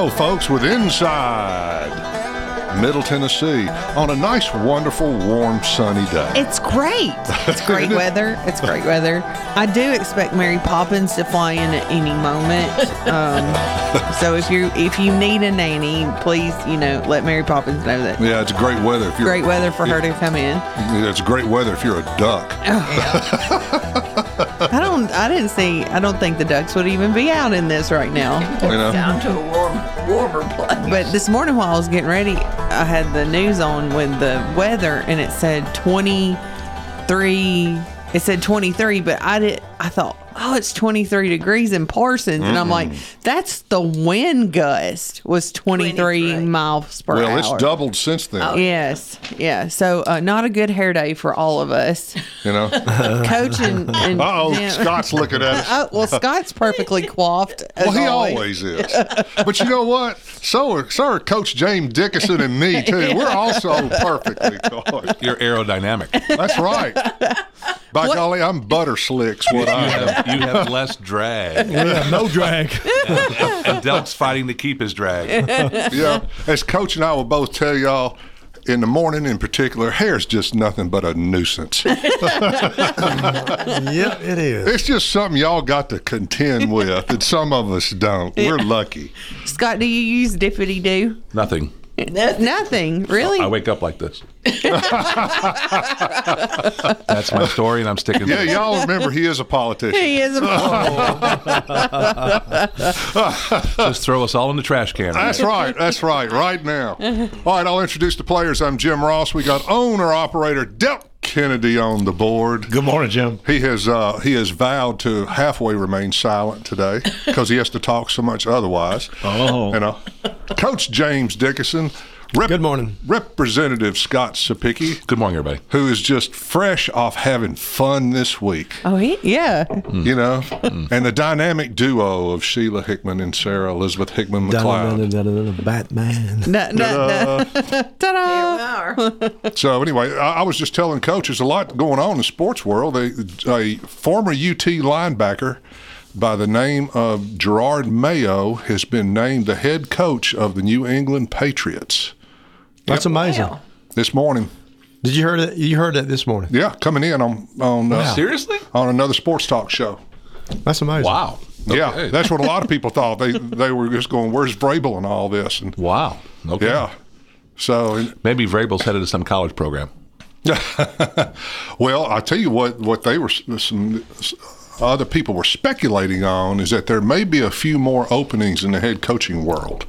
Go, folks, with Inside Middle Tennessee on a nice, wonderful, warm, sunny day. It's great. It's great weather. It's great weather. I do expect Mary Poppins to fly in at any moment. Um, so if you if you need a nanny, please you know let Mary Poppins know that. Yeah, it's great weather. If you're, Great weather for her to come in. Yeah, it's great weather if you're a duck. I don't. I didn't see. I don't think the ducks would even be out in this right now. You know? Down to a warm, warmer place. But this morning while I was getting ready, I had the news on with the weather, and it said twenty three. It said twenty three, but I did. I thought, oh, it's twenty three degrees in Parsons, and I'm like, that's the wind gust was twenty three 23. miles per Well, hour. it's doubled since then. Yes, yeah. So uh, not a good hair day for all of us. You know? Coach and, and oh, Jim- Scott's looking at us. Oh, well, Scott's perfectly coiffed. Well, he always is. But you know what? So are, so are Coach James Dickinson and me, too. We're also perfectly coiffed. You're aerodynamic. That's right. By What- golly, I'm butter slicks what You I am. have, you have less drag. Yeah, no drag. And Delk's fighting to keep his drag. Yeah. As Coach and I will both tell y'all, in the morning in particular, hair's just nothing but a nuisance. yep, it is. It's just something y'all got to contend with, and some of us don't. We're lucky. Scott, do you use dippity doo? Nothing. Nothing, really. I wake up like this. That's my story, and I'm sticking Yeah, with it. y'all remember he is a politician. he is. a politician. Just throw us all in the trash can. That's right. That's right. Right now. All right, I'll introduce the players. I'm Jim Ross. We got owner operator Delk Kennedy on the board. Good morning, Jim. He has uh, he has vowed to halfway remain silent today because he has to talk so much otherwise. Oh. You know, Coach James Dickinson. Rep- Good morning. Representative Scott Cepicky, Good morning, everybody. who is just fresh off having fun this week. oh, he, yeah. Mm. You know, mm. and the dynamic duo of Sheila Hickman and Sarah Elizabeth Hickman McCloud. Batman. Da, da, da. Ta-da. Here we are. So anyway, I, I was just telling Coach, there's a lot going on in the sports world. A, a former UT linebacker by the name of Jerod Mayo has been named the head coach of the New England Patriots That's amazing. Wow. this morning. Did you heard that? You heard that this morning? Yeah, coming in on on uh, Seriously? on another sports talk show. That's amazing. Wow. Yeah, that's what a lot of people thought. They they were just going, "Where's Vrabel and all this?" And Wow. Okay. yeah, so and- Maybe Vrabel's headed to some college program. well, I tell you what, what they were some other people were speculating on is that there may be a few more openings in the head coaching world,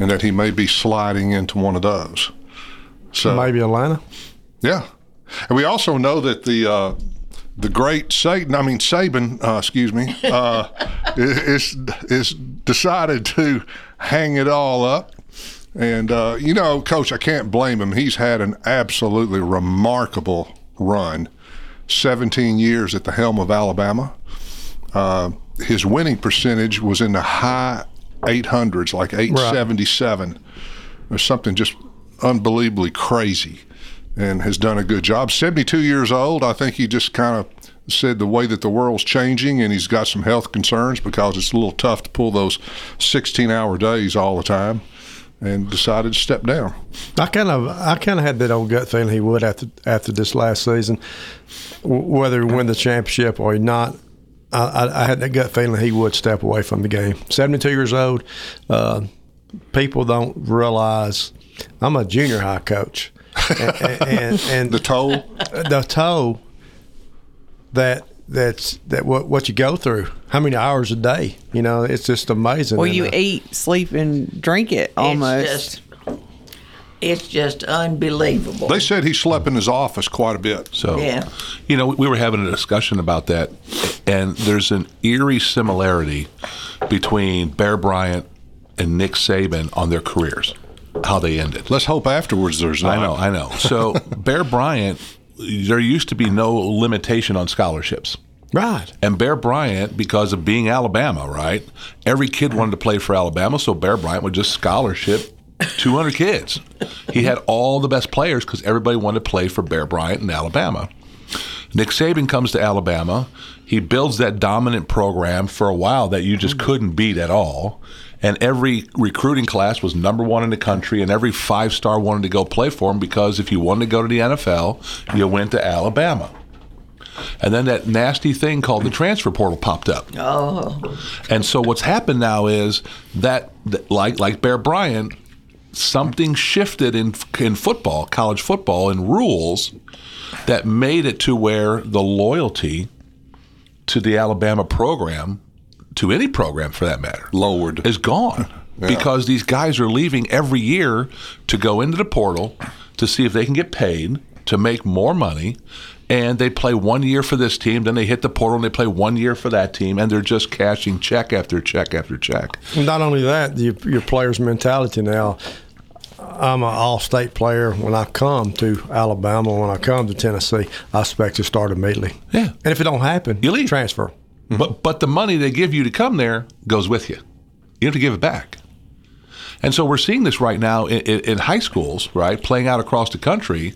and that he may be sliding into one of those. So Maybe Atlanta. yeah, and we also know that the uh, the great Satan, I mean Saban, uh, excuse me, uh, is is decided to hang it all up. And uh, you know, Coach, I can't blame him. He's had an absolutely remarkable run. 17 years at the helm of Alabama. Uh, his winning percentage was in the high 800s, like 877 or something just unbelievably crazy and has done a good job. 72 years old. I think he just kind of said the way that the world's changing and he's got some health concerns because it's a little tough to pull those 16 hour days all the time and decided to step down. I kind of, I kind of had that old gut feeling he would after after this last season, w- whether he win the championship or not. I, I, I had that gut feeling he would step away from the game. Seventy-two years old. Uh, people don't realize I'm a junior high coach, and, and, and The toll, the toe that that's that what what you go through. How many hours a day? You know, it's just amazing. Well, you uh, eat, sleep, and drink it almost. It's just, it's just unbelievable. they said he slept in his office quite a bit. So, Yeah. you know, we were having a discussion about that, and there's an eerie similarity between Bear Bryant and Nick Saban on their careers, how they ended. Let's hope afterwards there's not. I know, I know. So, Bear Bryant, there used to be no limitation on scholarships. right. And Bear Bryant, because of being Alabama, right? Every kid wanted to play for Alabama, so Bear Bryant would just scholarship 200 kids. He had all the best players because everybody wanted to play for Bear Bryant in Alabama. Nick Saban comes to Alabama. He builds that dominant program for a while that you just mm. couldn't beat at all. And every recruiting class was number one in the country, and every five star wanted to go play for him because if you wanted to go to the NFL, you went to Alabama. And then that nasty thing called the transfer portal popped up. Oh, And so what's happened now is that, that like like Bear Bryant, something shifted in in football, college football, and rules that made it to where the loyalty to the Alabama program, to any program for that matter, Lowered. is gone because these guys are leaving every year to go into the portal to see if they can get paid to make more money. And they play one year for this team, then they hit the portal and they play one year for that team, and they're just cashing check after check after check. Not only that, your, your player's mentality now. I'm an all-state player. When I come to Alabama, when I come to Tennessee, I expect to start immediately. Yeah. And if it don't happen, You leave. Transfer. But but the money they give you to come there goes with you. You have to give it back. And so we're seeing this right now in, in, in high schools, right, playing out across the country.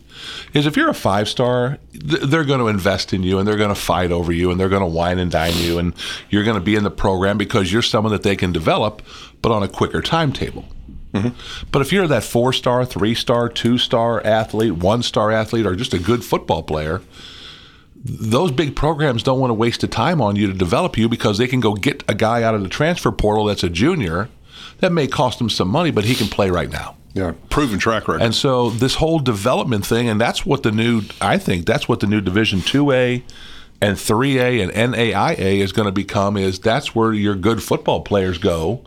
Is if you're a five star, th- they're going to invest in you and they're going to fight over you and they're going to wine and dine you and you're going to be in the program because you're someone that they can develop, but on a quicker timetable. Mm-hmm. But if you're that four star, three star, two star athlete, one star athlete, or just a good football player, those big programs don't want to waste the time on you to develop you because they can go get a guy out of the transfer portal that's a junior that may cost him some money, but he can play right now. Yeah, proven track record. And so this whole development thing, and that's what the new, I think that's what the new Division 2A and 3A and NAIA is going to become is that's where your good football players go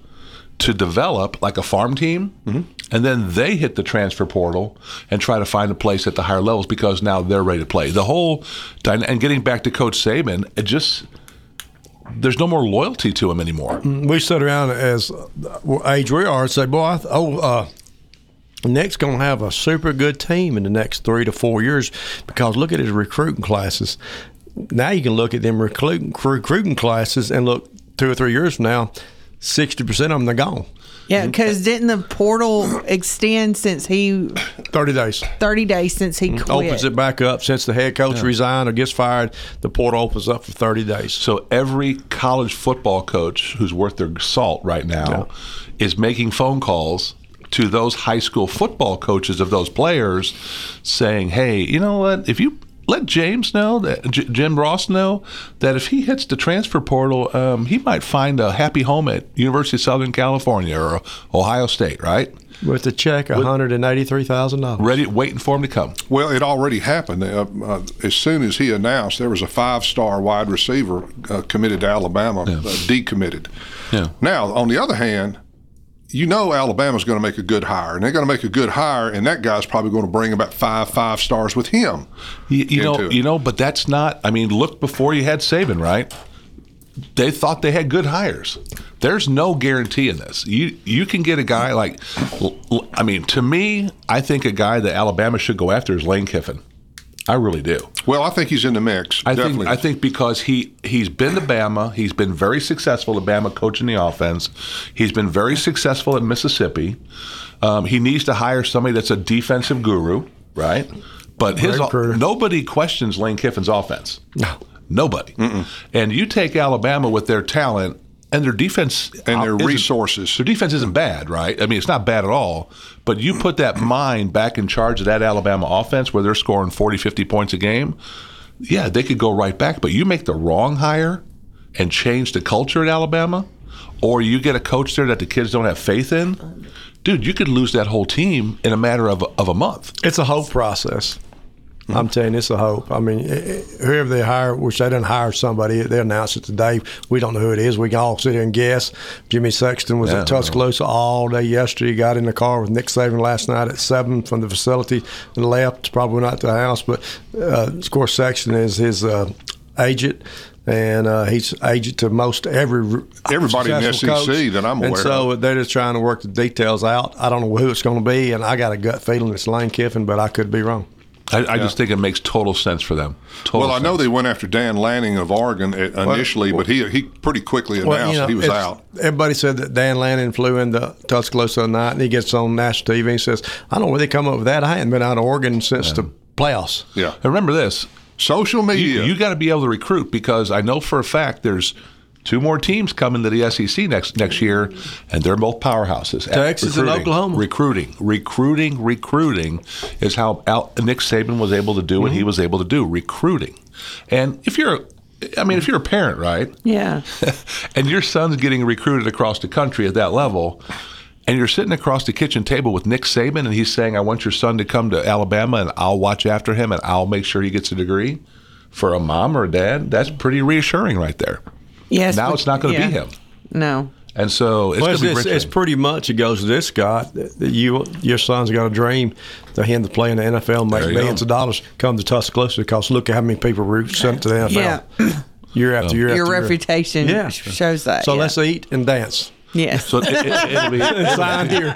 to develop like a farm team. Mm-hmm. And then they hit the transfer portal and try to find a place at the higher levels because now they're ready to play. The whole, and getting back to Coach Saban, it just, there's no more loyalty to him anymore. We sit around as uh, age we are and say, "Boy, I th- oh, uh, Nick's going to have a super good team in the next three to four years because look at his recruiting classes. Now you can look at them recruiting recruiting classes and look two or three years from now, sixty percent of them are gone. Yeah, mm-hmm. because didn't the portal extend since he Thirty days. thirty days since he mm-hmm. quit? Opens it back up since the head coach resigned or gets fired. The portal opens up for thirty days. So every college football coach who's worth their salt right now is making phone calls to those high school football coaches of those players saying, "Hey, you know what? If you let James know that J- Jim Ross know that if he hits the transfer portal, um, he might find a happy home at University of Southern California or Ohio State, right? With the check, one hundred and eighty-three thousand dollars. Ready, waiting for him to come. Well, it already happened. Uh, uh, as soon as he announced there was a five-star wide receiver uh, committed to Alabama, uh, decommitted. Yeah. Now, on the other hand, you know Alabama's going to make a good hire, and they're going to make a good hire, and that guy's probably going to bring about five five stars with him. You, you know, it. you know, but that's not. I mean, look before you had Saban, right? They thought they had good hires. There's no guarantee in this. You you can get a guy like, I mean, to me, I think a guy that Alabama should go after is Lane Kiffin. I really do. Well, I think he's in the mix. I definitely. think I think because he he's been to Bama, he's been very successful at Bama coaching the offense. He's been very successful at Mississippi. Um, he needs to hire somebody that's a defensive guru, right? But his Greg nobody questions Lane Kiffin's offense. No. Nobody. And you take Alabama with their talent and their defense And their resources. Their defense isn't bad, right? I mean, it's not bad at all. But you put that mind back in charge of that Alabama offense where they're scoring 40, 50 points a game. Yeah, they could go right back. But you make the wrong hire and change the culture at Alabama, or you get a coach there that the kids don't have faith in, dude, you could lose that whole team in a matter of, of a month. It's a hope process. I'm telling you, it's a hope. I mean, whoever they hire, which they didn't hire somebody, they announced it today. We don't know who it is. We can all sit here and guess. Jimmy Sexton was Yeah, at Tuscaloosa all day yesterday. Got in the car with Nick Saban last night at seven from the facility and left. Probably not the house, but uh, of course Sexton is his uh, agent. And uh, he's agent to most every Everybody in the SEC coach. that I'm aware. Of. And so of. they're just trying to work the details out. I don't know who it's going to be, and I got a gut feeling it's Lane Kiffin, but I could be wrong. I, I just think it makes total sense for them. Total Well, I know sense. they went after Dan Lanning of Oregon uh, initially, but he he pretty quickly announced Well, you know, he was out. Everybody said that Dan Lanning flew into Tuscaloosa at night, and he gets on national TV and says, "I don't know where they come up with that. I hadn't been out of Oregon since the playoffs." Yeah. And remember this Social You, media. you got to be able to recruit because I know for a fact there's two more teams coming to the SEC next next year, and they're both powerhouses. at Texas and recruiting. Oklahoma. Recruiting, recruiting, recruiting is how Al, Nick Saban was able to do what he Mm-hmm. was able to do. Recruiting, and if you're, I mean, if you're a parent, right? Yeah. and your son's getting recruited across the country at that level, and you're sitting across the kitchen table with Nick Saban, and he's saying, "I want your son to come to Alabama, and I'll watch after him, and I'll make sure he gets a degree." For a mom or a dad, that's pretty reassuring right there. Yes. now but- it's not going to yeah. be him, No. and so it's Well, it's, be it's, it's pretty much it goes to this, Scott. That that you your son's got a dream to him to play in the NFL, make millions go. of dollars, come to Tuscaloosa because look at how many people were sent to the NFL Yeah. year after year. Your after year. reputation Yeah. shows that. So yeah. let's eat and dance. Yes. so it, it, it'll be Sign here.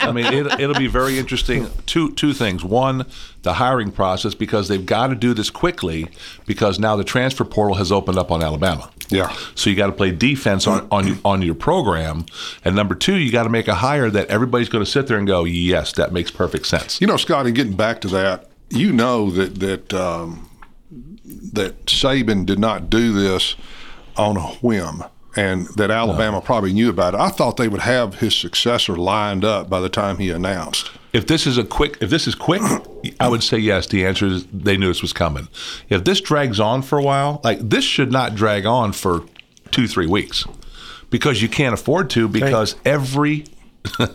I mean, it, it'll be very interesting. Two two things. One, the hiring process because they've got to do this quickly because now the transfer portal has opened up on Alabama. Yeah. So you got to play defense on on on your program, and number two, you got to make a hire that everybody's going to sit there and go, yes, that makes perfect sense. You know, Scotty, getting back to that, you know that that um, that Saban did not do this on a whim, and that Alabama oh. probably knew about it. I thought they would have his successor lined up by the time he announced. If this is a quick, if this is quick, I would say yes. The answer is they knew this was coming. If this drags on for a while, like this should not drag on for two, three weeks, because you can't afford to. Because every,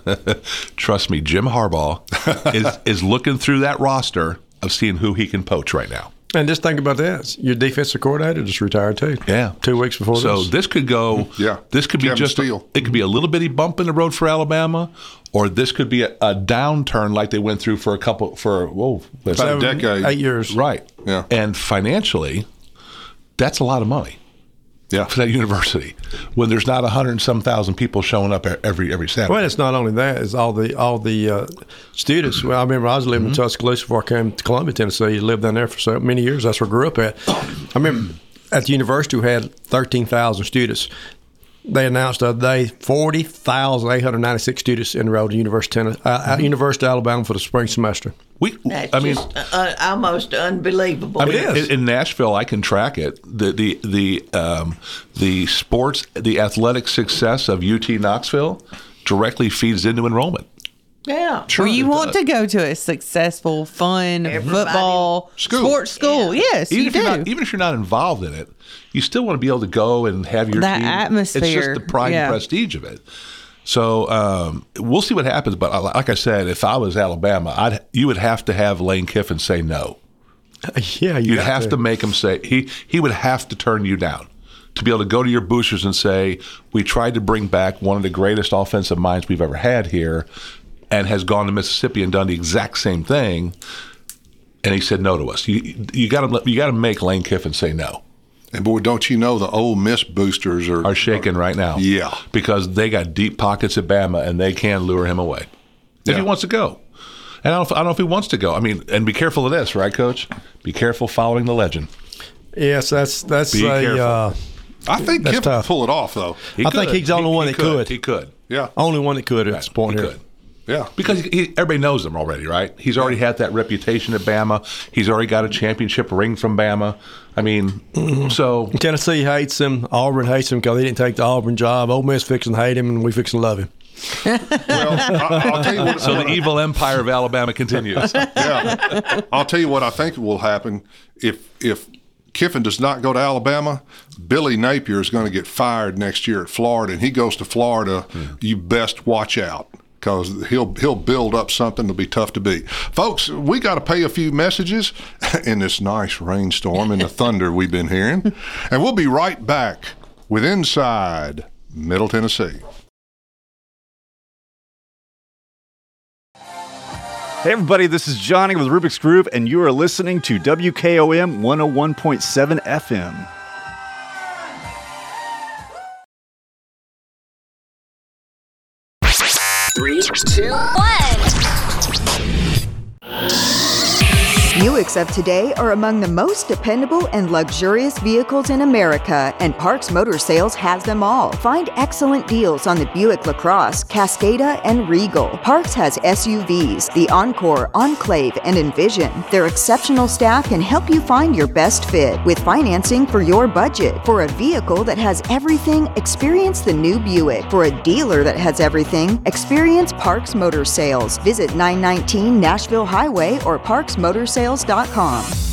trust me, Jim Harbaugh is is looking through that roster of seeing who he can poach right now. And just think about this: your defensive coordinator just retired too. Yeah. two weeks before So this. this could go. Yeah. This could be Kevin just. A, Steele. it could be a little bitty bump in the road for Alabama, or this could be a, a downturn like they went through for a couple for whoa. let's- About a decade. eight years. Right. Yeah. And financially, that's a lot of money Yeah. for that university when there's not a hundred and some thousand people showing up every every Saturday. Well, it's not only that; it's all the all the uh, students. Well, I remember I was living Mm-hmm. in Tuscaloosa before I came to Columbia, Tennessee. Lived down there for so many years. That's where I grew up at. I remember at the university we had thirteen thousand students. They announced the other day forty thousand eight hundred ninety six students enrolled in University of, Tenn- uh, Mm-hmm. uh, University of Alabama for the spring semester. we, That's I mean, just uh, almost unbelievable. I mean, It is. in, in Nashville, I can track it. The the the um, the sports, the athletic success of UT Knoxville directly feeds into enrollment. Yeah. Well, you want does. to go to a successful, fun Everybody- football School. sports school. Yes, even you if do. you're not, even if you're not involved in it, you still want to be able to go and have your That team. It's just the pride yeah. and prestige of it. So um, we'll see what happens. But like I said, if I was Alabama, I'd you would have to have Lane Kiffin say no. Yeah, you You'd got have to. make him say he he would have to turn you down to be able to go to your boosters and say we tried to bring back one of the greatest offensive minds we've ever had here, and has gone to Mississippi and done the exact same thing. And he said no to us. You you got to you got to make Lane Kiffin say no. And boy, don't you know the Ole Miss boosters are Are shaking right now. Yeah. because they got deep pockets at Bama and they can lure him away if he wants to go. And I don't, I don't know if he wants to go. I mean, and be careful of this, right, Coach? Be careful following the legend. Yes, that's that's Be a. careful. Uh, I think That's Kiffin tough. pull it off though. He I think he's the only one that could. He could. Yeah, only one that could at this point He here. could. Yeah. Because he, he- everybody knows him already, right? He's already had that reputation at Bama. He's already got a championship ring from Bama. I mean, Mm-hmm. so Tennessee hates him. Auburn hates him because he didn't take the Auburn job. Ole Miss fixing to hate him, and we fixing to love him. Well, I, I'll tell you what. so the evil empire of Alabama continues. yeah, I'll tell you what I think will happen if if Kiffin does not go to Alabama. Billy Napier is going to get fired next year at Florida, and he goes to Florida. You best watch out because he'll he'll build up something that'll be tough to beat. Folks, we got to pay a few messages in this nice rainstorm and the thunder we've been hearing, and we'll be right back with Inside Middle Tennessee. Hey, everybody, this is Johnny with Rubik's Groove, and you are listening to WKOM 101.7 FM. Two, of today are among the most dependable and luxurious vehicles in America, and Parks Motor Sales has them all. Find excellent deals on the Buick LaCrosse, Cascada, and Regal. Parks has SUVs, the Encore, Enclave, and Envision. Their exceptional staff can help you find your best fit with financing for your budget. For a vehicle that has everything, experience the new Buick. For a dealer that has everything, experience Parks Motor Sales. Visit 919 Nashville Highway or parksmotorsales.com. Inc.com.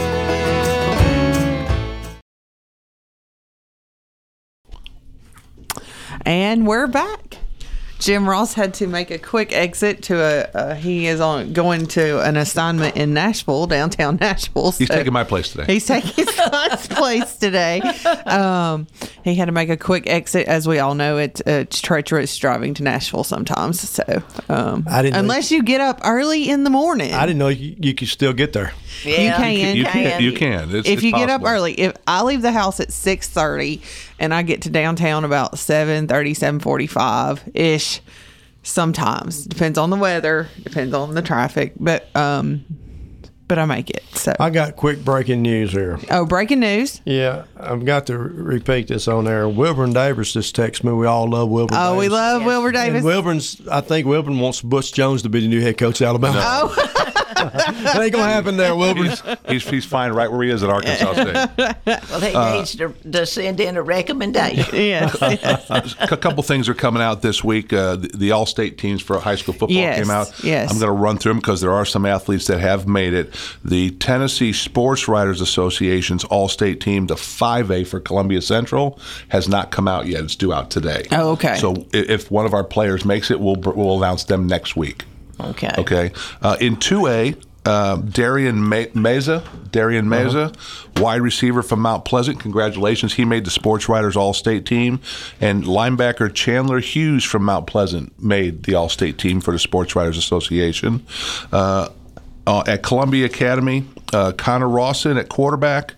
And we're back. Jim Ross had to make a quick exit to a. Uh, he is on going to an assignment in Nashville, downtown Nashville. He's taking my place today. He's taking Scott's place today. Um, he had to make a quick exit, as we all know. It, it's treacherous driving to Nashville sometimes. So, um, I didn't know- unless you get up early in the morning. I didn't know you, you could still get there. Yeah. you can. You can. You can. It's- if it's you get up early, if I leave the house at six thirty and I get to downtown about 7.30, 7.45 ish, sometimes depends on the weather, depends on the traffic, but um, but I make it. So I got quick breaking news here. oh, breaking news! Yeah, I've got to repeat this on there. Wilburn Davis just texted me. We all love Wilburn. Oh, we Davis. love Wilbur Davis. And Wilburn's. I think Wilburn wants Butch Jones to be the new head coach of Alabama. Oh, that ain't gonna happen there, Wilburn. He's, he's, he's fine right where he is at Arkansas State. Well, he Uh, needs to, to send in a recommendation. yes, a couple things are coming out this week. Uh, the, the all-state teams for high school football Yes, came out. yes. I'm going to run through them because there are some athletes that have made it. The Tennessee Sports Writers Association's all-state team, the 5A for Columbia Central, has not come out yet. It's due out today. Oh, okay. So if one of our players makes it, we'll we'll announce them next week. Okay. Okay. Uh, in 2A, uh, Darian Ma- Meza, Darian Meza, wide receiver from Mount Pleasant. Congratulations. He made the Sports Writers All State team. And linebacker Chandler Hughes from Mount Pleasant made the All State team for the Sports Writers Association. Uh, uh, at Columbia Academy, uh, Connor Rawson at quarterback.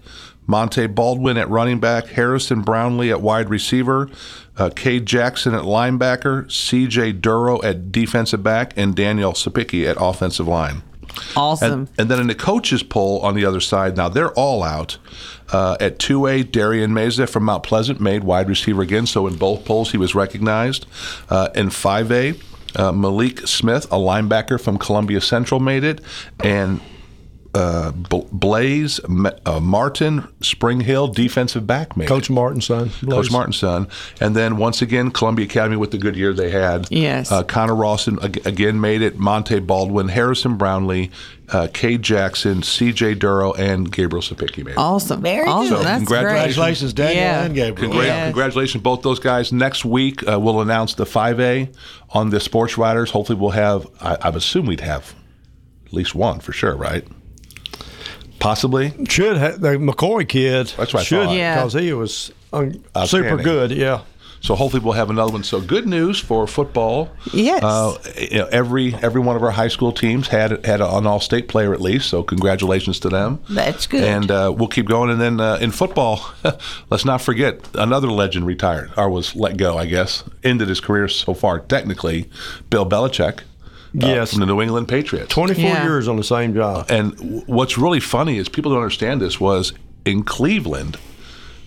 Monte Baldwin at running back, Harrison Brownlee at wide receiver, uh, Cade Jackson at linebacker, C.J. Duro at defensive back, and Daniel Cepicky at offensive line. awesome. And, and then in the coaches poll on the other side, now they're all out. Uh, at 2A, Darian Meza from Mount Pleasant made wide receiver again, so in both polls he was recognized. Uh, in 5A, uh, Malik Smith, a linebacker from Columbia Central, made it. And uh, Blaze uh, Martin Spring Hill, defensive back, made Coach. Martin's son. Coach Martin's son. And then once again, Columbia Academy with the good year they had. Yes. Uh, Connor Rawson again made it. Monte Baldwin, Harrison Brownlee, uh, Cade Jackson, C.J. Duro, and Gabriel Cepicky made it. awesome. Very awesome. good. That's Congratulations. Congratulations, Daniel Yeah. and Gabriel. Congra- Yes. Congratulations, both those guys. Next week, uh, we'll announce the 5A on the sports writers. Hopefully, we'll have, I, I've assumed we'd have at least one for sure, right? Possibly. Should have the McCoy kid. That's what I should thought. Yeah. because he was um, super good. Yeah. So hopefully we'll have another one. So good news for football. Yes. Uh, you know, every every one of our high school teams had had an all-state player at least. So congratulations to them. That's good. And uh, we'll keep going. And then uh, in football, let's not forget another legend retired or was let go. I guess ended his career so far technically. Bill Belichick. Uh, Yes. from the New England Patriots. 24 Yeah. years on the same job. And w- what's really funny is people don't understand this was in Cleveland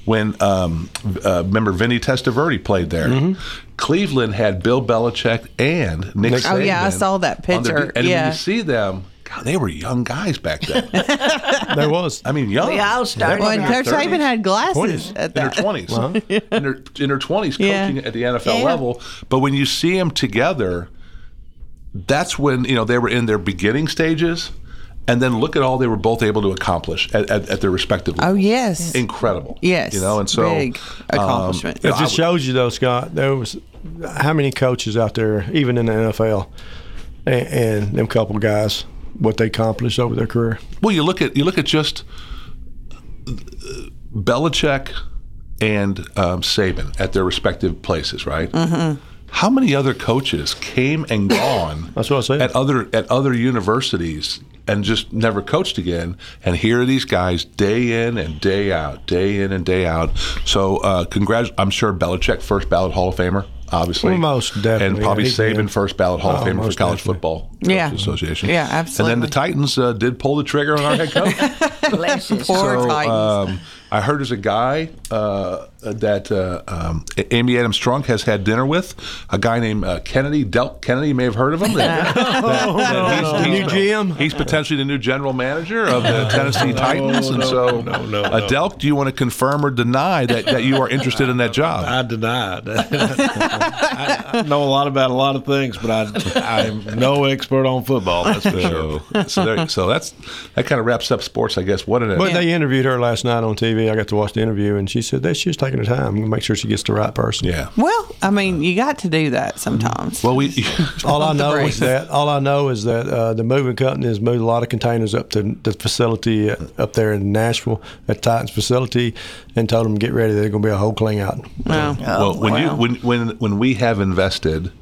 when um, uh, remember Vinny Testaverde played there. Mm-hmm. Cleveland had Bill Belichick and Nick. Nick- Oh, yeah, I saw that on their picture. de- and when Yeah. you see them, God, they were young guys back then. There was. I mean, young. we all started. Well, and in our Coach Saban had glasses 20s. at in their that. twenties, in their in their twenties, Yeah. coaching at the NFL Yeah. level. But when you see them together, that's when you know they were in their beginning stages, and then look at all they were both able to accomplish at, at, at their respective. Oh yes. incredible. Yes. you know, and so Big um, accomplishment. you It know, I just would- shows you, though, Scott. There was how many coaches out there, even in the NFL, and, and them couple guys, what they accomplished over their career. Well, you look at you look at just uh, Belichick and um, Saban at their respective places, right? Mm-hmm. How many other coaches came and gone? That's what I said. At other at other universities and just never coached again. And here are these guys day in and day out, day in and day out. So, uh, congrats! I'm sure Belichick, first ballot Hall of Famer, obviously, Well, most definitely, and probably yeah, he's been- first ballot Hall of Oh, Famer for most college definitely. football Yeah. Association. Yeah, absolutely. And then the. Titans uh, did pull the trigger on our head coach. Bless his Poor heart. Titans. Um, I heard there's a guy uh, that uh, um, Amy Adams Strunk has had dinner with, a guy named uh, Kennedy Delk Kennedy. You may have heard of him. That, that- that no, he's, no. he's- New GM? He's potentially the new general manager of the Tennessee No, Titans, and so, no, no, uh, no. Delk, do you want to confirm or deny that, that you are interested in that job? I deny it. I, I know a lot about a lot of things, but I, I'm no expert on football. That's for sure. So, so, there, so that's that kind of wraps up sports, I guess. What an But they interviewed her last night on TV. I got to watch the interview, and she said that she's taking her time to make sure she gets the right person. Yeah. Well, I mean, you got to do that sometimes. Well, we all I know is that all I know is that uh, the moving company has moved a lot of containers up to the facility uh, up there in Nashville at Titans facility, and told them get ready. There's going to be a whole clean out. Wow. well, when you when when when we have invested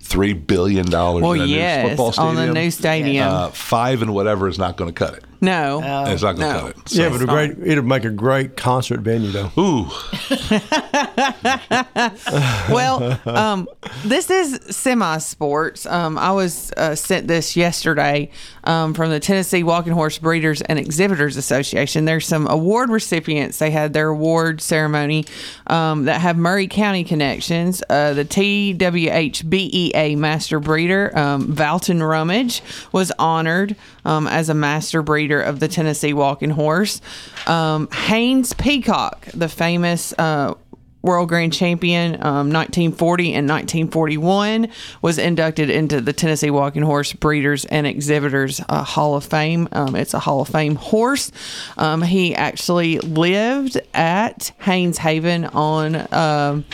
three billion dollars Well, in a yes, new football on the new stadium. uh, five and whatever is not going to cut it. No, it's not going to no. cut it. So- yeah, but a great it'll make a great concert venue though. Ooh, well, um, this is semi sports. Um, I was uh, sent this yesterday um, from the Tennessee Walking Horse Breeders and Exhibitors Association. There's some award recipients. They had their award ceremony um, that have Maury County connections. Uh, the TWHBEA Master Breeder, um, Valton Rummage, was honored um, as a Master Breeder of the Tennessee Walking Horse. Um, Haynes Peacock, the famous. Uh, World Grand Champion, um, 1940 and 1941, was inducted into the Tennessee Walking Horse Breeders and Exhibitors uh, Hall of Fame. Um, it's a Hall of Fame horse. Um, he actually lived at Haynes Haven on. Um,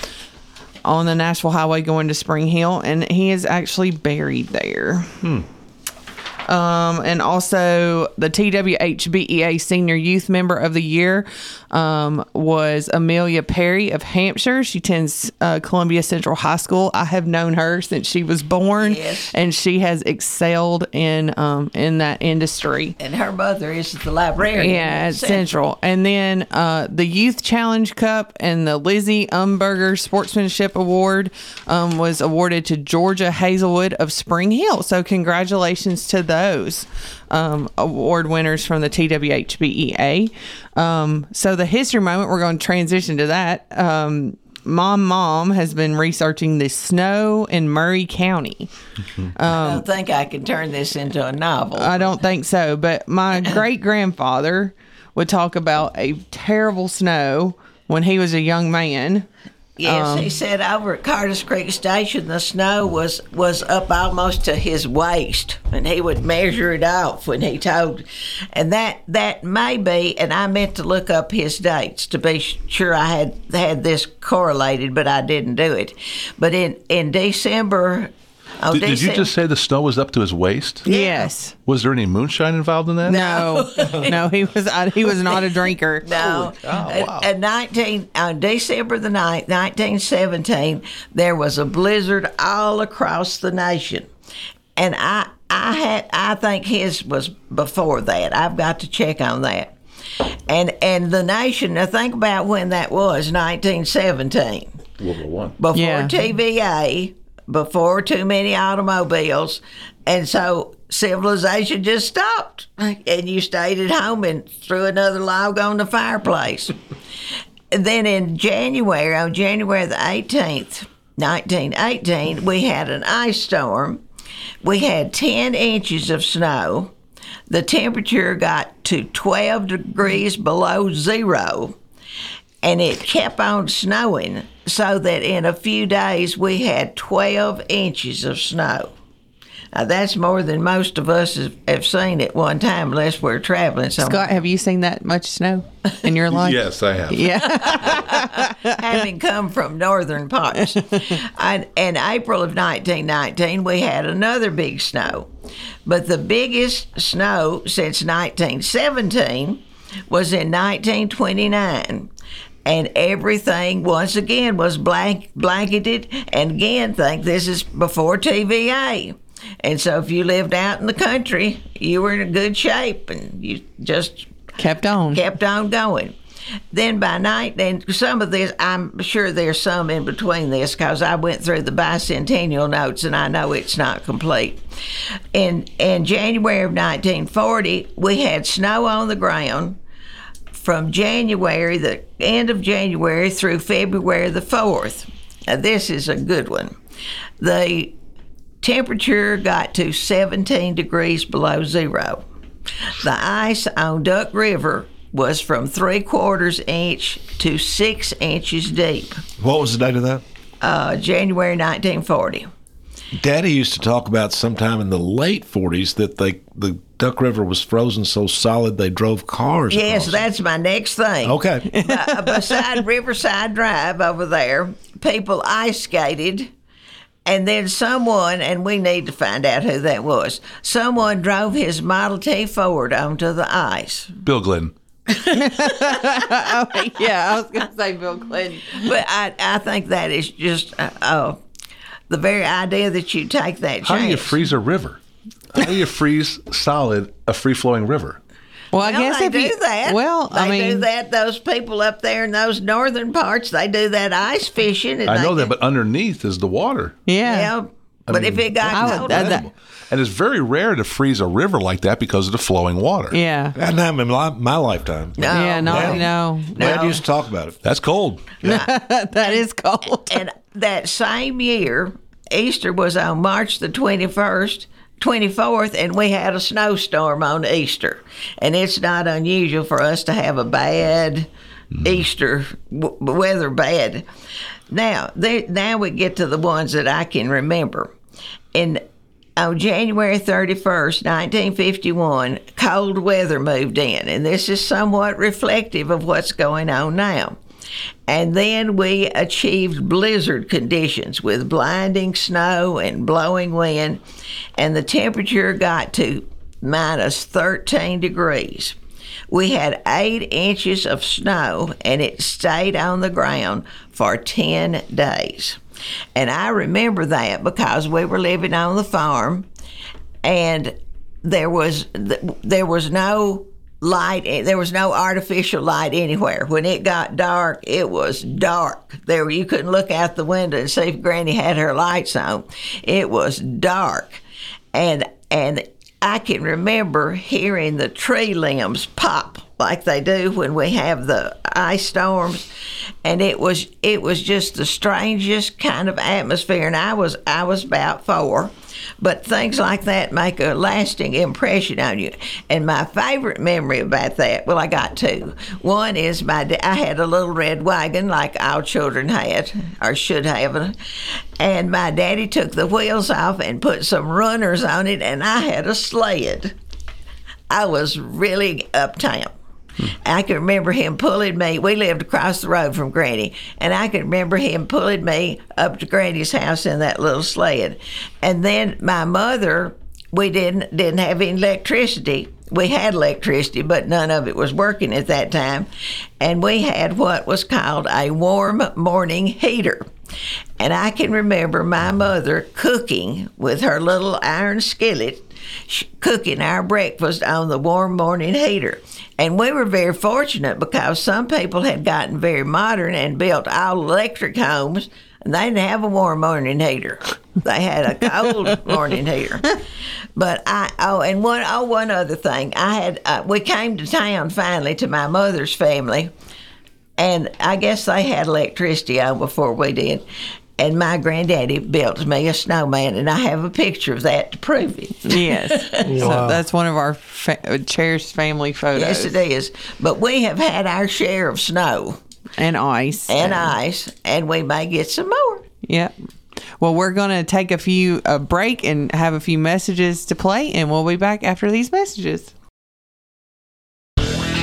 on the Nashville Highway going to Spring Hill, and he is actually buried there. Um, and also the TWHBEA Senior Youth Member of the Year um, was Amelia Perry of Hampshire. She attends uh, Columbia Central High School. I have known her since she was born, and she has excelled in um, in that industry. And her mother is the librarian. Yeah, at at Central. And then uh, the Youth Challenge Cup and the Lizzie Umberger Sportsmanship Award um, was awarded to Georgia Hazelwood of Spring Hill. So, congratulations to those um, award winners from the TWHBEA. Um, so, the history moment, we're going to transition to that. Um, Mom Mom has been researching the snow in Maury County. I don't think I can turn this into a novel. I don't think so. But my great grandfather would talk about a terrible snow when he was a young man. Yes, Um, he said over at Carter's Creek Station, the snow was was up almost to his waist, and he would measure it off when he told. And that that may be, and I meant to look up his dates to be sure I had had this correlated, but I didn't do it. But in in December, oh, did, did you December- just say the snow was up to his waist? Yes. Was there any moonshine involved in that? No, no, he was I, he was not a drinker. No. Oh, wow. At- At 19, on December the 9th, 1917, there was a blizzard all across the nation. And I, I had, I think his was before that. I've got to check on that. And and the nation. Now think about when that was, 1917 World War One. before Yeah. TVA, before too many automobiles, and so civilization just stopped, and you stayed at home and threw another log on the fireplace. Then in January, on January the eighteenth, nineteen eighteen, we had an ice storm. We had ten inches of snow. The temperature got to twelve degrees below zero and it kept on snowing so that in a few days we had 12 inches of snow. Now, that's more than most of us have, have seen at one time unless we're traveling somewhere. Scott, have you seen that much snow in your life? Yes, I have. Yeah. having come from northern parts. and in April of 1919, we had another big snow. But the biggest snow since 1917 was in 1929. And everything, once again, was blank, blanketed. And again, think this is before TVA. And so if you lived out in the country, you were in good shape and you just kept on. Kept on going. Then by night, and some of this, I'm sure there's some in between this because I went through the bicentennial notes and I know it's not complete. In in January of 1940, we had snow on the ground, from January, the end of January through February the 4th. Now, this is a good one. The temperature got to 17 degrees below zero. The ice on Duck River was from three quarters inch to six inches deep. What was the date of that? Uh, January 1940. Daddy used to talk about sometime in the late 40s that they the Duck River was frozen so solid they drove cars. Yes, across that's my next thing. Okay. Be- beside Riverside Drive over there, people ice skated, and then someone, and we need to find out who that was. Someone drove his Model T Ford onto the ice. Bill Glenn. oh, yeah, I was going to say Bill Clinton. But I, I think that is just uh, uh, the very idea that you take that How do you freeze a river? How do you freeze solid a free flowing river? Well, I Well, guess they if do you, that. Well, they I mean, do that. Those people up there in those northern parts, they do that ice fishing. And I know they that, but underneath is the water. yeah. Yeah, but if it got I would- cold, that- that- And it's very rare to freeze a river like that because of the flowing water. yeah. Hadn't happened in my, my lifetime. No, yeah, no, Dad- no. Dad No. used to talk about it. That's cold. Yeah. that is cold. and that same year, Easter was on March the 21st, 24th, and we had a snowstorm on Easter. And it's not unusual for us to have a bad mm-hmm. Easter w- weather bad. Now, there, now we get to the ones that I can remember. In on January 31st, 1951, cold weather moved in, and this is somewhat reflective of what's going on now. And then we achieved blizzard conditions with blinding snow and blowing wind, and the temperature got to minus 13 degrees. We had eight inches of snow, and it stayed on the ground for 10 days. And I remember that because we were living on the farm, and there was there was no light there was no artificial light anywhere. When it got dark it was dark. There you couldn't look out the window and see if granny had her lights on. It was dark. And and i can remember hearing the tree limbs pop like they do when we have the ice storms. And it was it was just the strangest kind of atmosphere. And i was i was about four but things like that make a lasting impression on you. And my favorite memory about that, well, I got two. One is my da- I had a little red wagon like all children had or should have, and my daddy took the wheels off and put some runners on it, and I had a sled. I was really uptown. I can remember him pulling me. We lived across the road from Granny, and I can remember him pulling me up to Granny's house in that little sled. And then my mother, we didn't didn't have any electricity. We had electricity, but none of it was working at that time. And we had what was called a warm morning heater. And I can remember my mother cooking with her little iron skillet, cooking our breakfast on the warm morning heater. And we were very fortunate because some people had gotten very modern and built all electric homes, and they didn't have a warm morning heater. They had a cold morning heater. But I oh, and one oh one other thing, I had uh, we came to town finally to my mother's family, and I guess they had electricity on before we did. And my granddaddy built me a snowman, and I have a picture of that to prove it. Yes. So that's one of our fa- uh, cherished family photos. Yes, it is. But we have had our share of snow and ice and ice, and we may get some more. Yep. Well, we're going to take a few a break and have a few messages to play, and we'll be back after these messages.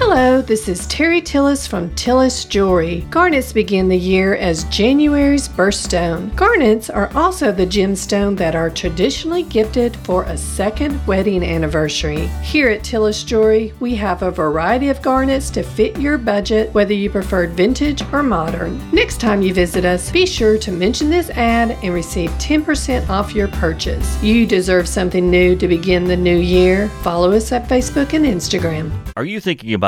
Hello, this is Terry Tillis from Tillis Jewelry. Garnets begin the year as January's birthstone. Garnets are also the gemstone that are traditionally gifted for a second wedding anniversary. Here at Tillis Jewelry, we have a variety of garnets to fit your budget, whether you prefer vintage or modern. Next time you visit us, be sure to mention this ad and receive 10% off your purchase. You deserve something new to begin the new year. Follow us at Facebook and Instagram. Are you thinking about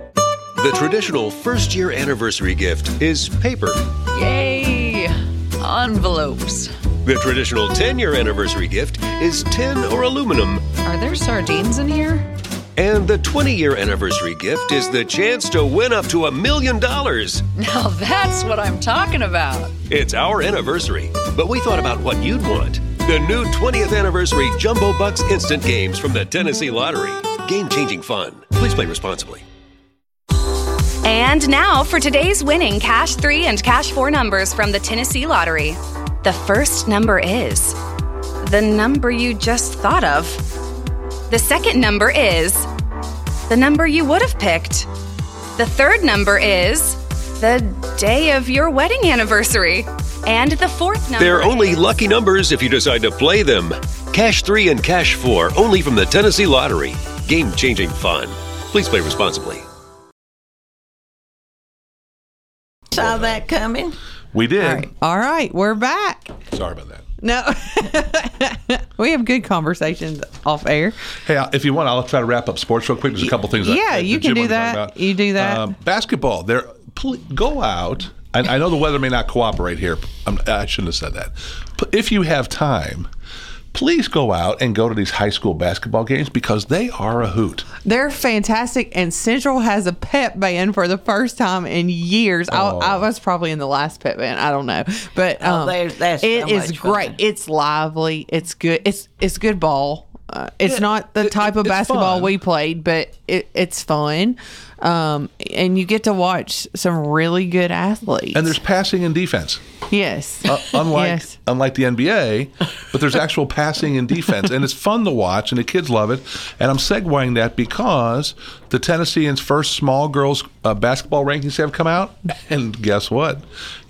The traditional first year anniversary gift is paper. Yay! Envelopes. The traditional 10 year anniversary gift is tin or aluminum. Are there sardines in here? And the 20 year anniversary gift is the chance to win up to a million dollars. Now that's what I'm talking about. It's our anniversary, but we thought about what you'd want. The new 20th anniversary Jumbo Bucks instant games from the Tennessee Lottery. Game changing fun. Please play responsibly. And now for today's winning Cash 3 and Cash 4 numbers from the Tennessee Lottery. The first number is the number you just thought of. The second number is the number you would have picked. The third number is the day of your wedding anniversary. And the fourth number. They're only lucky numbers if you decide to play them. Cash 3 and Cash 4 only from the Tennessee Lottery. Game changing fun. Please play responsibly. Saw that coming. We did. All right. All right, we're back. Sorry about that. No, we have good conversations off air. Hey, uh, if you want, I'll try to wrap up sports real quick. There's a couple things. yeah, you can do wanted to talk that. You do that. Um, basketball. There, pl- go out. I, I know the weather may not cooperate here. I'm, I shouldn't have said that. But if you have time, please go out and go to these high school basketball games because they are a hoot. They're fantastic, and Central has a pep band for the first time in years. Oh. I, I was probably in the last pep band. I don't know, but Oh, um, there's- that's it so is much fun. great. It's lively. It's good. It's it's good ball. Uh, it's Yeah, not the it- type of basketball fun. we played, but it, it's fun, um, and you get to watch some really good athletes. And there's passing and defense. Yes. Uh, unlike Yes. unlike the NBA, but there's actual passing and defense, and it's fun to watch, and the kids love it. And I'm segueing that because the Tennessean's first small girls uh, basketball rankings have come out, and guess what?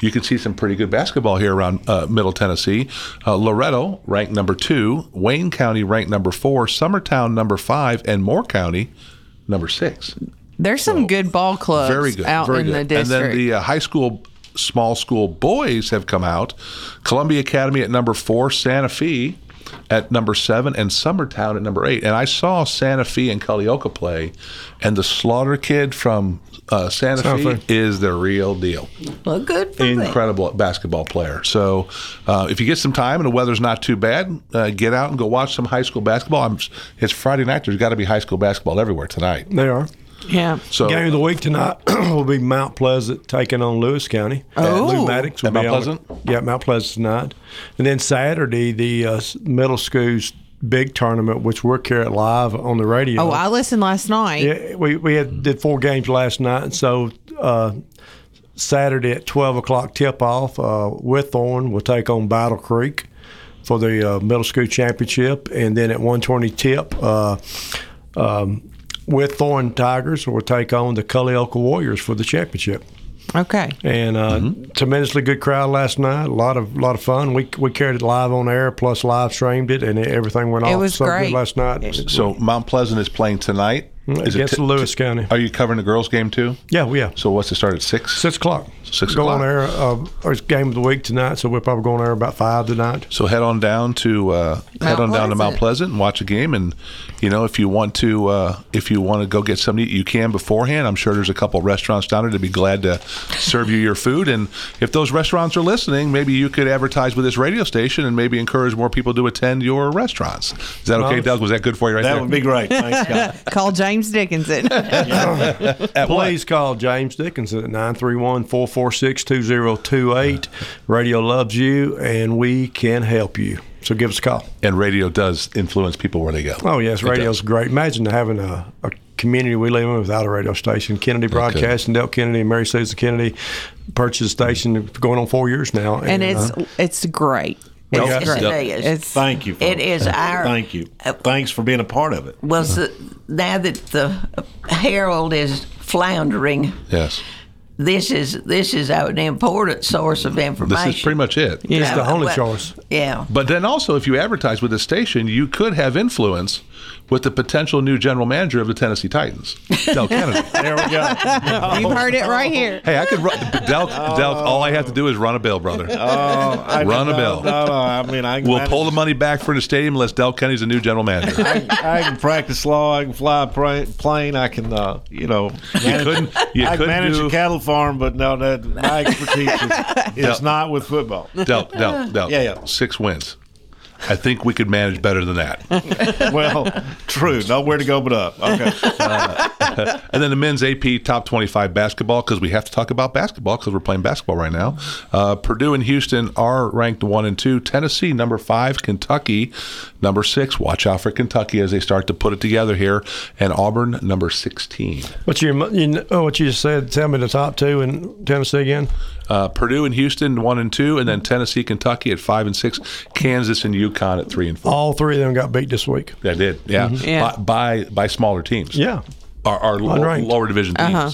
You can see some pretty good basketball here around uh, Middle Tennessee. Uh, Loretto ranked number two, Wayne County ranked number four, Summertown number five, and Moore County number six. There's some good ball clubs Very good. out very in good. the district. And then the uh, high school, small school boys have come out. Columbia Academy at number four, Santa Fe at number seven, and Summertown at number eight. And I saw Santa Fe and Culleoka play, and the Slaughter kid from uh, Santa, Santa Fe is the real deal. Well, good for them. Incredible basketball player. So, uh, if you get some time and the weather's not too bad, uh, get out and go watch some high school basketball. I'm, it's Friday night. There's got to be high school basketball everywhere tonight. They are. Yeah. So Game of the week tonight will be Mount Pleasant taking on Lewis County. Oh. Lou Maddox will At be Mount on- Pleasant? yeah, Mount Pleasant tonight. And then Saturday, the uh, middle school's big tournament, which we're carrying live on the radio. oh, I listened last night. Yeah, we, we had did four games last night, and so uh, Saturday at twelve o'clock tip off, uh, Whitthorne will take on Battle Creek for the uh, middle school championship, and then at one twenty tip, uh, um, Thorn Tigers will take on the Culleoka Warriors for the championship. Okay. And uh, tremendously good crowd last night. A lot of lot of fun. We we carried it live on air, plus live streamed it, and everything went It off was so great. good last night. So Mount Pleasant is playing tonight. Is it t- Lewis County. Are you covering the girls' game too? Yeah, we are. So what's it start at six? Six o'clock. Six Go o'clock. on air. Uh, our game of the week tonight, so we're probably going on air about five tonight. So head on down to uh, head on down to Mount Pleasant and watch a game. And you know, if you want to, uh, if you want to go get something to eat, you can beforehand. I'm sure there's a couple restaurants down there to be glad to serve you your food. And if those restaurants are listening, maybe you could advertise with this radio station and maybe encourage more people to attend your restaurants. Is that okay, Nice. Doug? Was that good for you right That there? would be great. Thanks, Scott. Call James Dickinson. Please call James Dickinson at 931 446 2028. Radio loves you, and we can help you. So give us a call. And radio does influence people where they go. Oh, yes, It radio's great. Imagine having a, a community we live in without a radio station. Kennedy Broadcasting, Del Kennedy, and Mary Susan Kennedy purchased a station going on four years now. and it's uh, it's great. Well, It's yes, great. it is. It's Thank you. It folks. is our- Thank you. Uh, Thanks for being a part of it. Well, so now that the Herald is floundering, Yes. this is this is an important source of information. This is pretty much it. it's the only well, choice. Yeah. But then also, if you advertise with the station, you could have influence with the potential new general manager of the Tennessee Titans, Del Kennedy. There we go. You've heard it right here. Hey, I could run Del, Del. All I have to do is run a bill, brother. Oh, I, Run a no, bill. No, no. I mean, I can We'll manage- pull the money back for the stadium unless Del Kennedy's a new general manager. I, I can practice law. I can fly a plane. I can, uh, you know, manage, couldn't- you I can couldn't manage do- a cattle farm, but no, that my expertise is, is No. not with football. Del, Del, Del. Yeah, yeah. Six wins. I think we could manage better than that. well, true. Nowhere to go but up. Okay. and then the men's AP top 25 basketball, because we have to talk about basketball because we're playing basketball right now. Uh, Purdue and Houston are ranked one and two. Tennessee, number five. Kentucky, number six. Watch out for Kentucky as they start to put it together here. And Auburn, number 16. What's your, you know, oh, what you just said? Tell me the top two in Tennessee again. Uh, Purdue and Houston, one and two. And then Tennessee, Kentucky at five and six. Kansas and UConn at three and four. All three of them got beat this week. They did, yeah. Yeah. By, by, by smaller teams. Yeah. Our, our low, lower division teams. Uh-huh.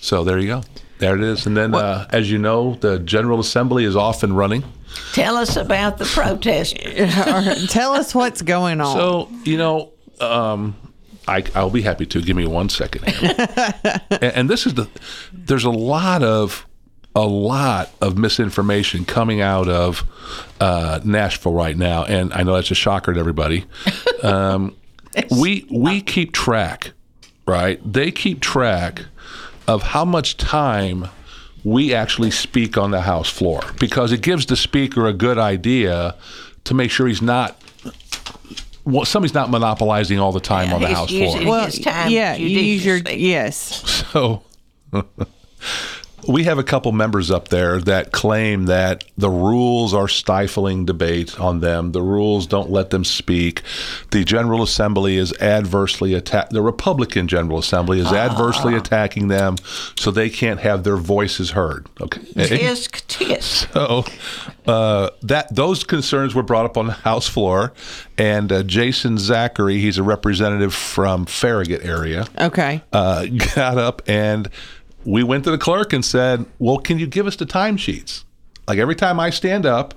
So there you go. There it is. And then, uh, as you know, the General Assembly is off and running. Tell us about the protest. Tell us what's going on. So, you know, um, I, I'll be happy to. Give me one second here. and, and this is the, there's a lot of, a lot of misinformation coming out of uh, Nashville right now. And I know that's a shocker to everybody. Um, we, we keep track, right? They keep track of how much time we actually speak on the House floor because it gives the speaker a good idea to make sure he's not well, somebody's not monopolizing all the time on the he's House using floor. well, time yeah, you use your yes. So We have a couple members up there that claim that the rules are stifling debate on them. The rules don't let them speak. The General Assembly is adversely attack. The Republican General Assembly is adversely attacking them, so they can't have their voices heard. Okay. Tisk, tisk. So uh, that those concerns were brought up on the House floor, and uh, Jason Zachary, he's a representative from Farragut area, Okay. uh, got up and we went to the clerk and said, "Well, can you give us the timesheets? Like every time I stand up,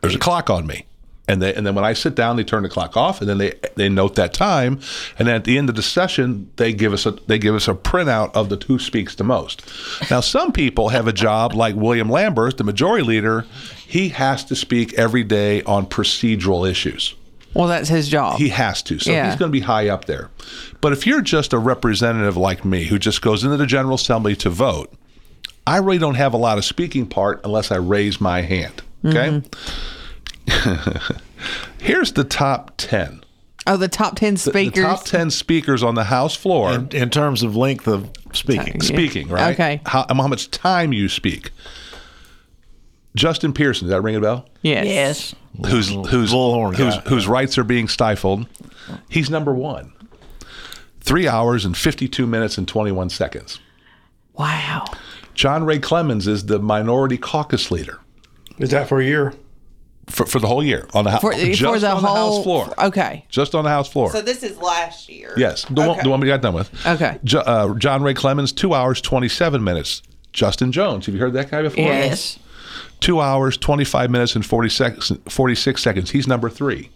there's a clock on me." And, they, and then when I sit down, they turn the clock off, and then they they note that time. And then at the end of the session, they give us a they give us a printout of the who speaks the most. Now, some people have a job like William Lamberth, the majority leader. He has to speak every day on procedural issues. Well, that's his job. He has to. So Yeah. he's going to be high up there. But if you're just a representative like me who just goes into the General Assembly to vote, I really don't have a lot of speaking part unless I raise my hand. Okay? Mm-hmm. Here's the top 10. Oh, the top 10 The- speakers. The, top 10 speakers on the House floor. In, in terms of length of speaking. Speaking, right? Okay. How, how much time you speak. Justin Pearson, does that ring a bell? Yes. Yes. whose whose whose, whose rights are being stifled. He's number one. Three hours and fifty-two minutes and twenty-one seconds. Wow. John Ray Clemmons is the minority caucus leader Is that for a year? for, for the whole year on the house For, just for the on the whole. house floor. Okay. Just on the house floor. So this is last year. yes, the one the one we got done with. Okay. Jo- uh, John Ray Clemmons, two hours twenty-seven minutes. Justin Jones, have you heard that guy before? Yes. Two hours, 25 minutes, and 40 seconds, 46 seconds. He's number three.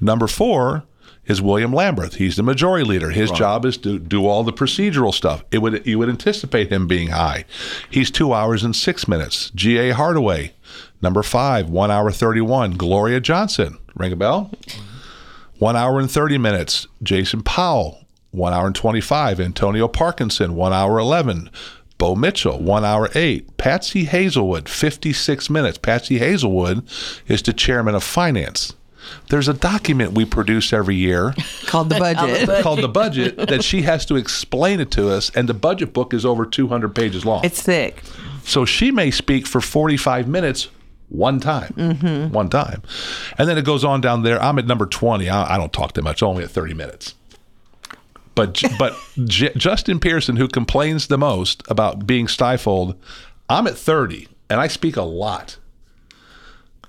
Number four is William Lamberth. He's the majority leader. His job is to do all the procedural stuff. It would you would anticipate him being high. He's two hours and six minutes. G.A. Hardaway, number five, one hour 31. Gloria Johnson, ring a bell? One hour and 30 minutes. Jason Powell, one hour and 25. Antonio Parkinson, one hour 11. Bo Mitchell, one hour eight. Patsy Hazelwood, 56 minutes. Patsy Hazelwood is the chairman of finance. There's a document we produce every year Called the budget. called the budget that she has to explain it to us, and the budget book is over 200 pages long. It's thick. So she may speak for 45 minutes one time, Mm-hmm. one time. And then it goes on down there. I'm at number 20. I, I don't talk that much, only at 30 minutes. But but J- Justin Pearson, who complains the most about being stifled, I'm at 30 and I speak a lot.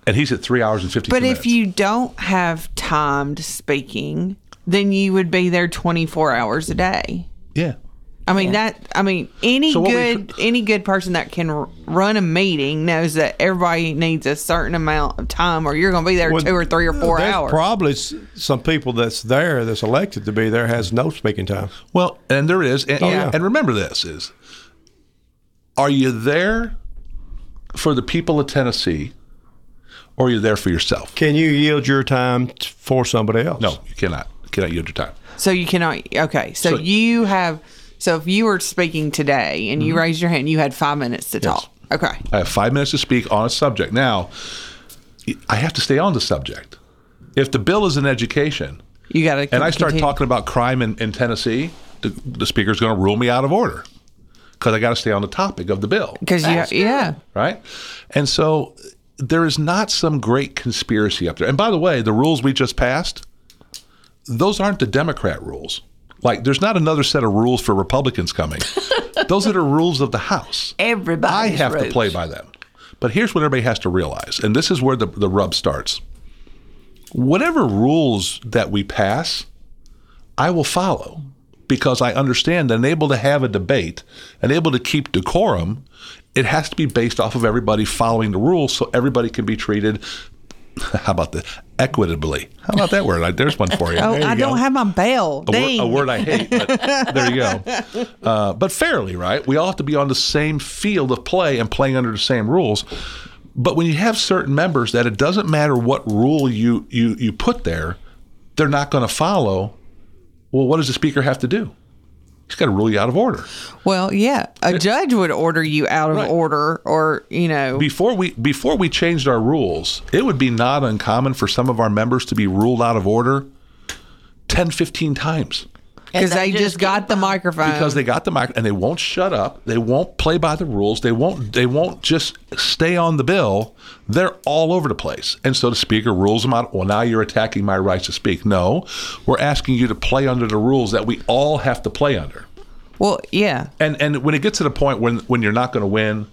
And he's at three hours and 52 But minutes. if you don't have timed speaking, then you would be there 24 hours a day. yeah. I mean that. I mean any So what we good any good person that can r- run a meeting knows that everybody needs a certain amount of time, or you're going to be there Well, two or three or four there's hours. Probably some people that's there that's elected to be there has no speaking time. Well, and there is, and, Oh, yeah. and remember this is, are you there for the people of Tennessee, or are you there for yourself? Can you yield your time for somebody else? No, you cannot. You cannot yield your time. so you cannot. Okay, so, So- you have. So if you were speaking today and you Mhm. raised your hand, you had five minutes to talk. Okay. I have five minutes to speak on a subject. Now, I have to stay on the subject. If the bill is in education, You got to. and I start talking about crime in, in Tennessee, the, the speaker's going to rule me out of order because I got to stay on the topic of the bill. because you. Yeah. right? And so there is not some great conspiracy up there. And by the way, the rules we just passed, those aren't the Democrat rules. Like, there's not another set of rules for Republicans coming. those are the rules of the House. Everybody. I have to play by them. But here's what everybody has to realize, and this is where the, the rub starts. Whatever rules that we pass, I will follow because I understand that and able to have a debate and able to keep decorum, it has to be based off of everybody following the rules so everybody can be treated. How about the equitably? How about that word? There's one for you. Oh, There you I go. don't have my bell. A, wor- a word I hate, but there you go. Uh, but fairly, right? We all have to be on the same field of play and playing under the same rules. But when you have certain members that it doesn't matter what rule you you you put there, they're not going to follow. Well, what does the speaker have to do? He's got to rule you out of order. Well, yeah, a judge would order you out of Right. order, or you know, Before we before we changed our rules, it would be not uncommon for some of our members to be ruled out of order 10, 15 times. Because they, just got the microphone. because they got the mic and they won't shut up. They won't play by the rules. They won't. They won't just stay on the bill. They're all over the place. And so the speaker rules them out. Well, now you're attacking my rights to speak. No, we're asking you to play under the rules that we all have to play under. Well, yeah. And and when it gets to the point when when you're not going to win,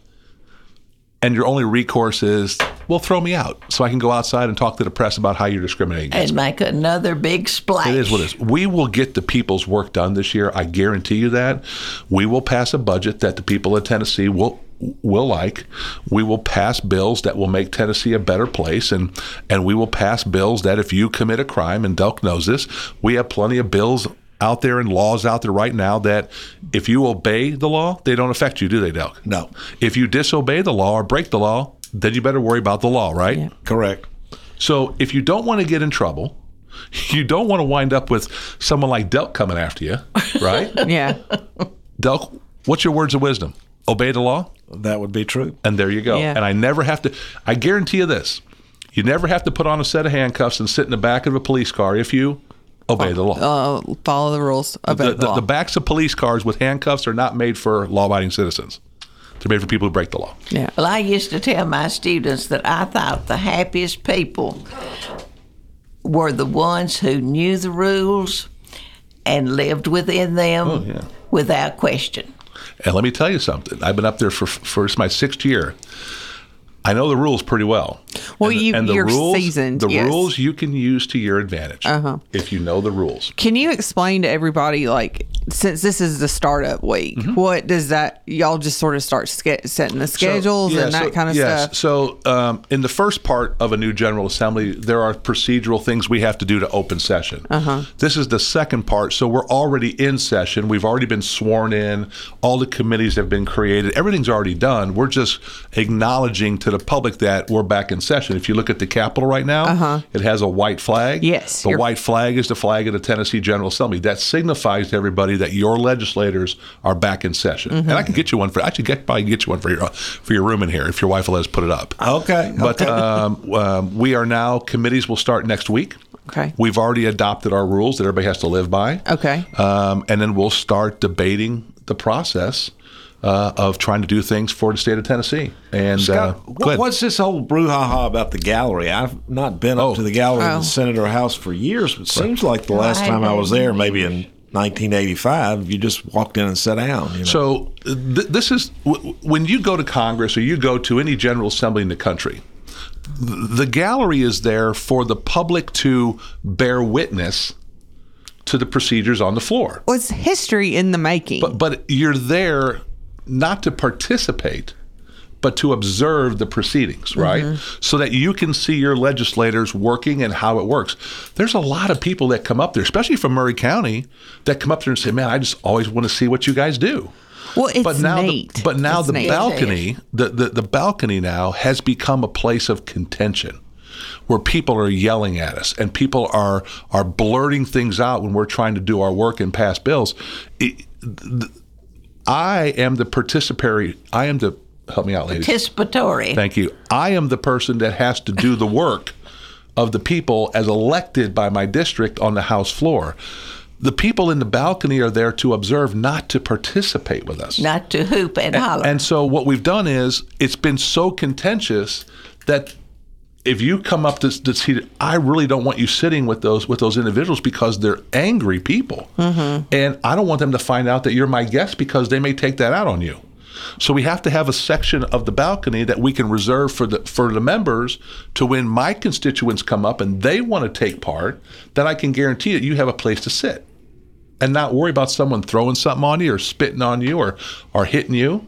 and your only recourse is, well, throw me out so I can go outside and talk to the press about how you're discriminating against and make another big splash. It is what it is. We will get the people's work done this year. I guarantee you that. We will pass a budget that the people of Tennessee will will like. We will pass bills that will make Tennessee a better place, and and we will pass bills that if you commit a crime, and Delk knows this, we have plenty of bills out there and laws out there right now that if you obey the law, they don't affect you, do they, Delk? No. If you disobey the law or break the law, then you better worry about the law, right? Correct. So if you don't want to get in trouble, you don't want to wind up with someone like Delk coming after you, right? yeah. Delk, what's your words of wisdom? Obey the law? That would be true. And there you go. Yeah. And I never have to, I guarantee you this you never have to put on a set of handcuffs and sit in the back of a police car if you obey the law. Uh, follow the rules. Obey the, the, the, law. the backs of police cars with handcuffs are not made for law abiding citizens, they're made for people who break the law. yeah. Well, I used to tell my students that I thought the happiest people were the ones who knew the rules and lived within them Oh, yeah. without question. And let me tell you something. I've been up there for for my sixth year. I know the rules pretty well. Well, and the, you- and the you're rules, seasoned, The yes. rules you can use to your advantage Uh-huh. if you know the rules. Can you explain to everybody, like, since this is the startup week, what does that, y'all just sort of start ske- setting the schedules Mm-hmm. So, yeah, and that so- kind of yes. stuff? So, um, in the first part of a new General Assembly, there are procedural things we have to do to open session. Uh-huh. This is the second part. So, we're already in session. We've already been sworn in. All the committees have been created. Everything's already done. We're just acknowledging to the public that we're back in session. If you look at the Capitol right now, Uh-huh. it has a white flag. Yes, The white flag is the flag of the Tennessee General Assembly. That signifies to everybody that your legislators are back in session. Mm-hmm. And I can get you one for. I should get probably get you one for your for your room in here if your wife will let us put it up. Okay. But um, um, we are now committees will start next week. Okay. We've already adopted our rules that everybody has to live by. Okay. Um, and then we'll start debating the process uh, of trying to do things for the state of Tennessee. And uh, Scott, go what, ahead. what's this whole brouhaha about the gallery? I've not been up to the gallery in Oh. the Senate or House for years, but it seems like the last Right, time I was there, maybe in 1985, you just walked in and sat down. You know? So uh, th- this is w- when you go to Congress or you go to any General Assembly in the country. th- The gallery is there for the public to bear witness to the procedures on the floor. Well, it's history in the making. But but you're there not to participate, but to observe the proceedings, right? Mm-hmm. So that you can see your legislators working and how it works. There's a lot of people that come up there, especially from Maury County, that come up there and say, "Man, I just always want to see what you guys do." well, it's but now, neat. The, but now It's the neat. balcony, the, the the balcony now has become a place of contention, where people are yelling at us and people are are blurting things out when we're trying to do our work and pass bills. It- th- I am the participatory. I am the help me out, ladies. Participatory. Thank you. I am the person that has to do the work of the people as elected by my district on the House floor. The people in the balcony are there to observe, not to participate with us. Not to hoop and And, holler. and so what we've done is it's been so contentious that if you come up to, to see, I really don't want you sitting with those with those individuals because they're angry people, mm-hmm. and I don't want them to find out that you're my guest because they may take that out on you. So we have to have a section of the balcony that we can reserve for the for the members to when my constituents come up and they want to take part, that I can guarantee that you have a place to sit and not worry about someone throwing something on you or spitting on you or or hitting you.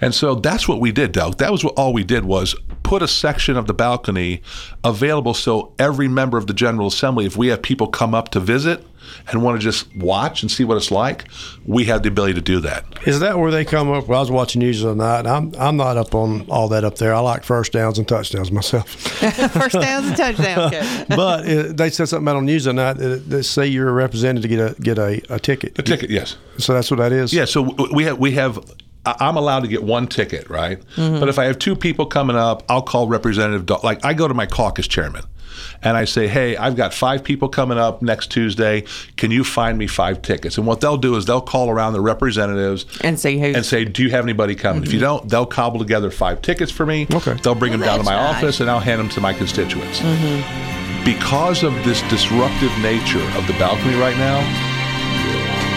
And so that's what we did, Doug. That was what all we did was put a section of the balcony available so every member of the General Assembly, if we have people come up to visit and want to just watch and see what it's like, we have the ability to do that. Is that where they come up? Well, I was watching news the other night. I'm I'm not up on all that up there. I like first downs and touchdowns myself. First downs and touchdowns. Coach. but uh, they said something about on news the other night that they say you're a representative to get a get a, a ticket. A ticket, yes. So that's what that is. Yeah, so we have we have I- I'm allowed to get one ticket, right? But if I have two people coming up, I'll call Representative. Like I go to my caucus chairman. and I say, "Hey, I've got five people coming up next Tuesday. Can you find me five tickets?" And what they'll do is they'll call around the representatives and say who and say, "Do you have anybody coming?" If you don't, they'll cobble together five tickets for me. Okay. They'll bring them down to my nice. office, and I'll hand them to my constituents. Mm-hmm. Because of this disruptive nature of the balcony right now,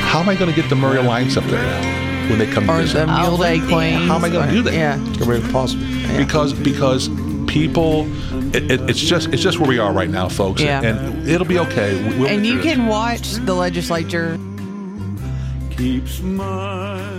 how am I going to get the Maury Alliance up there now when they come to Or visit? the Mule Day Queens. How am I going to do that? Yeah. It's gonna be impossible. Because because people, it, it, it's just it's just where we are right now, folks. Yeah. And it'll be okay. We'll and get you can watch the legislature Keep smiling.